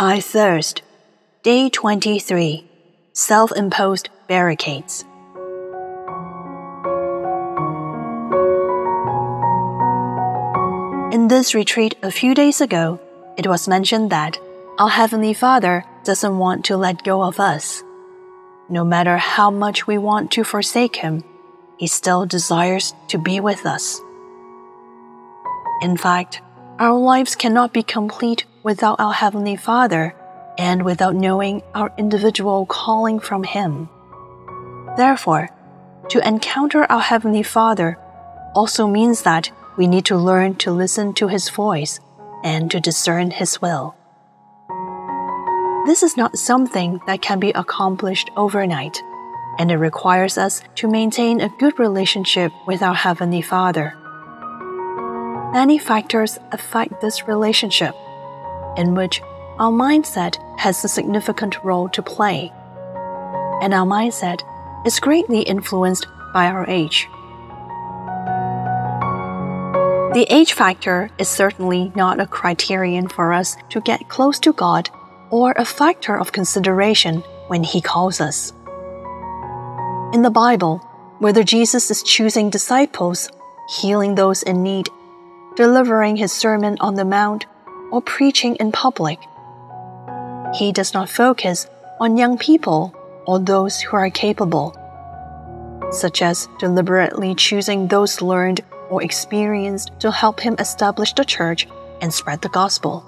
I thirst. Day 23. Self imposed barricades. In this retreat a few days ago, it was mentioned that our Heavenly Father doesn't want to let go of us. No matter how much we want to forsake Him, He still desires to be with us. In fact, our lives cannot be complete without our Heavenly Father and without knowing our individual calling from Him. Therefore, to encounter our Heavenly Father also means that we need to learn to listen to His voice and to discern His will. This is not something that can be accomplished overnight, and it requires us to maintain a good relationship with our Heavenly Father. Many factors affect this relationship, in which our mindset has a significant role to play. And our mindset is greatly influenced by our age. The age factor is certainly not a criterion for us to get close to God or a factor of consideration when He calls us. In the Bible, whether Jesus is choosing disciples, healing those in need, delivering his Sermon on the Mount, or preaching in public. He does not focus on young people or those who are capable, such as deliberately choosing those learned or experienced to help him establish the church and spread the gospel.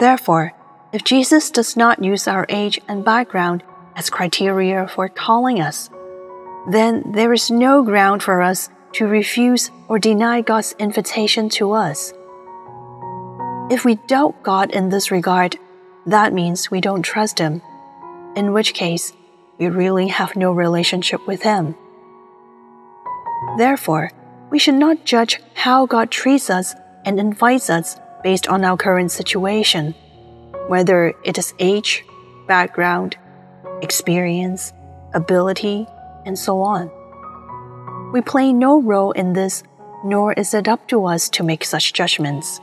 Therefore, if Jesus does not use our age and background as criteria for calling us, then there is no ground for us to refuse or deny God's invitation to us. If we doubt God in this regard, that means we don't trust Him, in which case, we really have no relationship with Him. Therefore, we should not judge how God treats us and invites us based on our current situation, whether it is age, background, experience, ability, and so on. We play no role in this, nor is it up to us to make such judgments.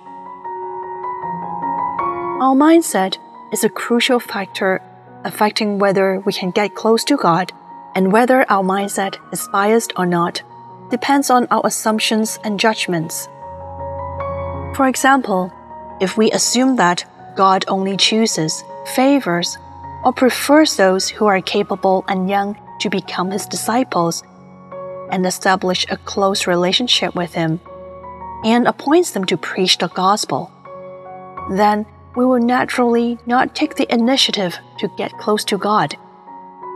Our mindset is a crucial factor affecting whether we can get close to God, and whether our mindset is biased or not depends on our assumptions and judgments. For example, if we assume that God only chooses, favors, or prefers those who are capable and young to become his disciples and establish a close relationship with Him, and appoints them to preach the gospel, then we will naturally not take the initiative to get close to God,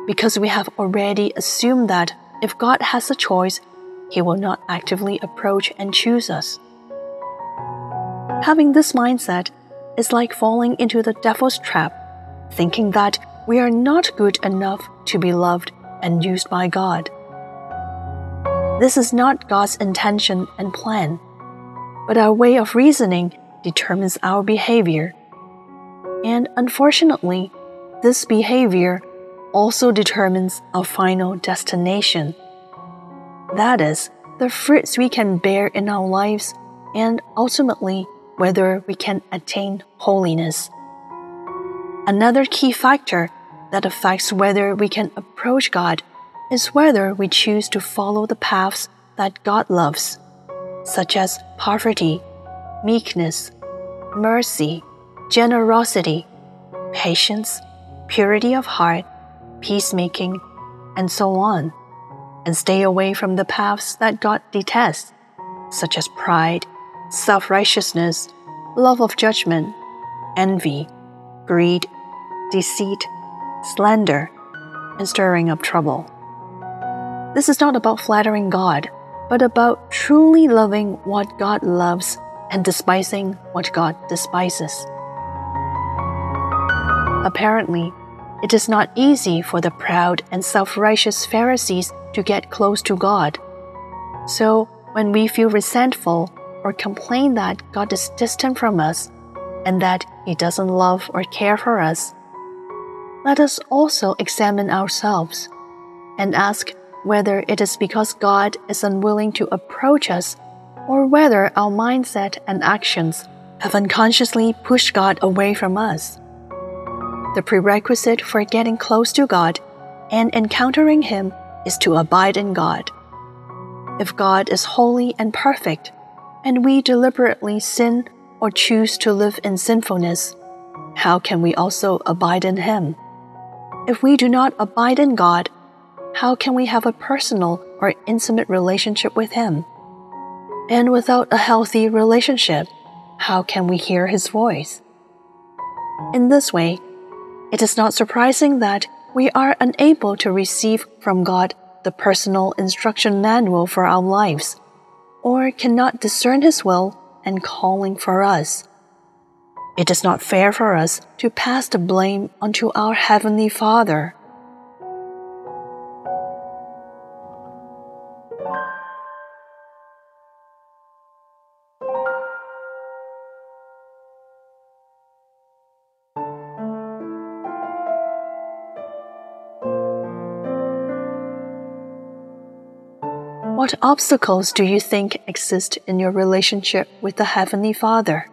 because we have already assumed that if God has a choice, He will not actively approach and choose us. Having this mindset is like falling into the devil's trap, thinking that we are not good enough to be loved and used by God. This is not God's intention and plan, but our way of reasoning determines our behavior. And unfortunately, this behavior also determines our final destination. That is, the fruits we can bear in our lives, and ultimately, whether we can attain holiness. Another key factor that affects whether we can approach God is whether we choose to follow the paths that God loves, such as poverty, meekness, mercy, generosity, patience, purity of heart, peacemaking, and so on, and stay away from the paths that God detests, such as pride, self righteousness, love of judgment, envy, greed, deceit, slander, and stirring up trouble. This is not about flattering God, but about truly loving what God loves and despising what God despises. Apparently, it is not easy for the proud and self righteous Pharisees to get close to God. So, when we feel resentful or complain that God is distant from us and that He doesn't love or care for us, let us also examine ourselves and ask whether it is because God is unwilling to approach us or whether our mindset and actions have unconsciously pushed God away from us. The prerequisite for getting close to God and encountering Him is to abide in God. If God is holy and perfect, and we deliberately sin or choose to live in sinfulness, how can we also abide in Him? If we do not abide in God, how can we have a personal or intimate relationship with Him? And without a healthy relationship, how can we hear His voice? In this way, it is not surprising that we are unable to receive from God the personal instruction manual for our lives, or cannot discern His will and calling for us. It is not fair for us to pass the blame onto our Heavenly Father. What obstacles do you think exist in your relationship with the Heavenly Father?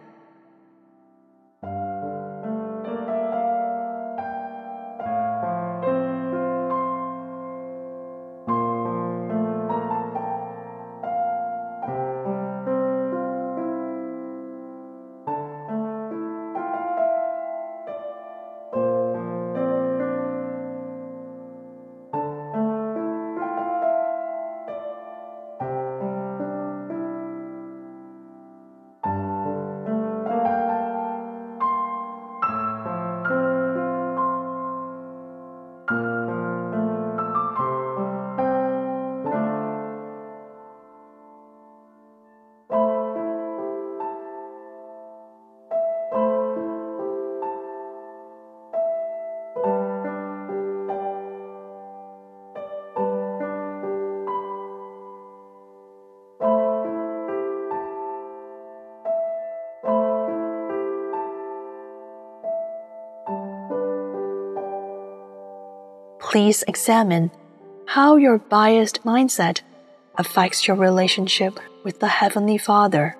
Please examine how your biased mindset affects your relationship with the Heavenly Father.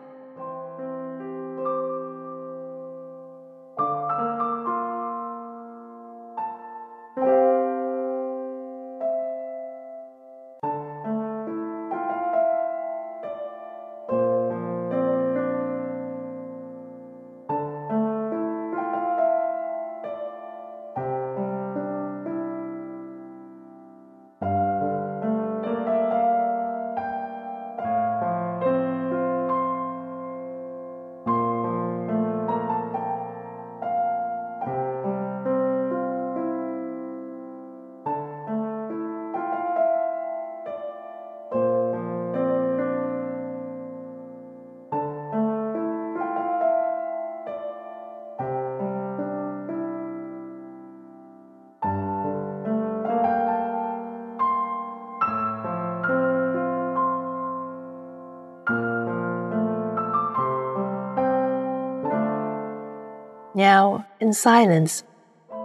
Now, in silence,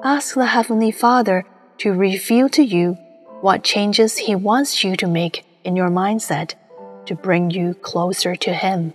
ask the Heavenly Father to reveal to you what changes He wants you to make in your mindset to bring you closer to Him.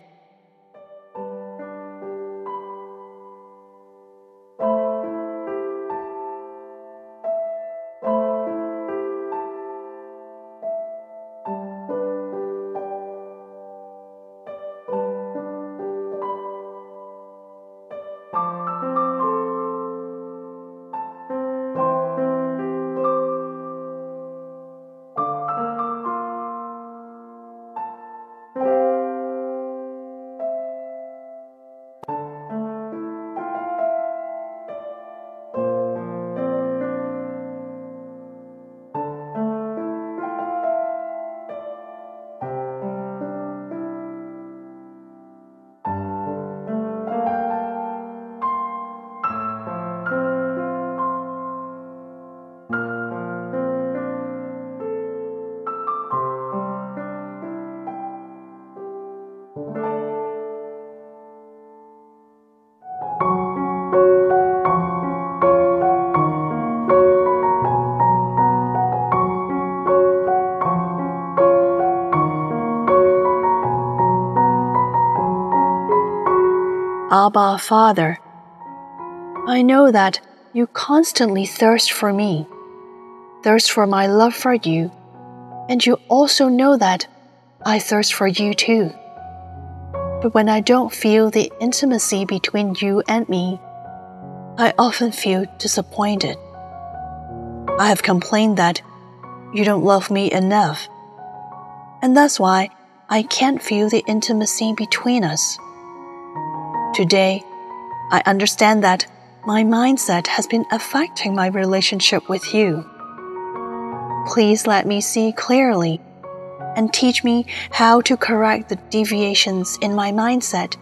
Abba, Father. I know that you constantly thirst for me, thirst for my love for you, and you also know that I thirst for you too. But when I don't feel the intimacy between you and me, I often feel disappointed. I have complained that you don't love me enough, and that's why I can't feel the intimacy between us. Today, I understand that my mindset has been affecting my relationship with you. Please let me see clearly and teach me how to correct the deviations in my mindset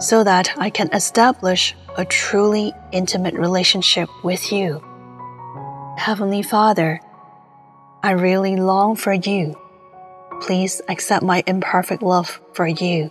so that I can establish a truly intimate relationship with you. Heavenly Father, I really long for you. Please accept my imperfect love for you.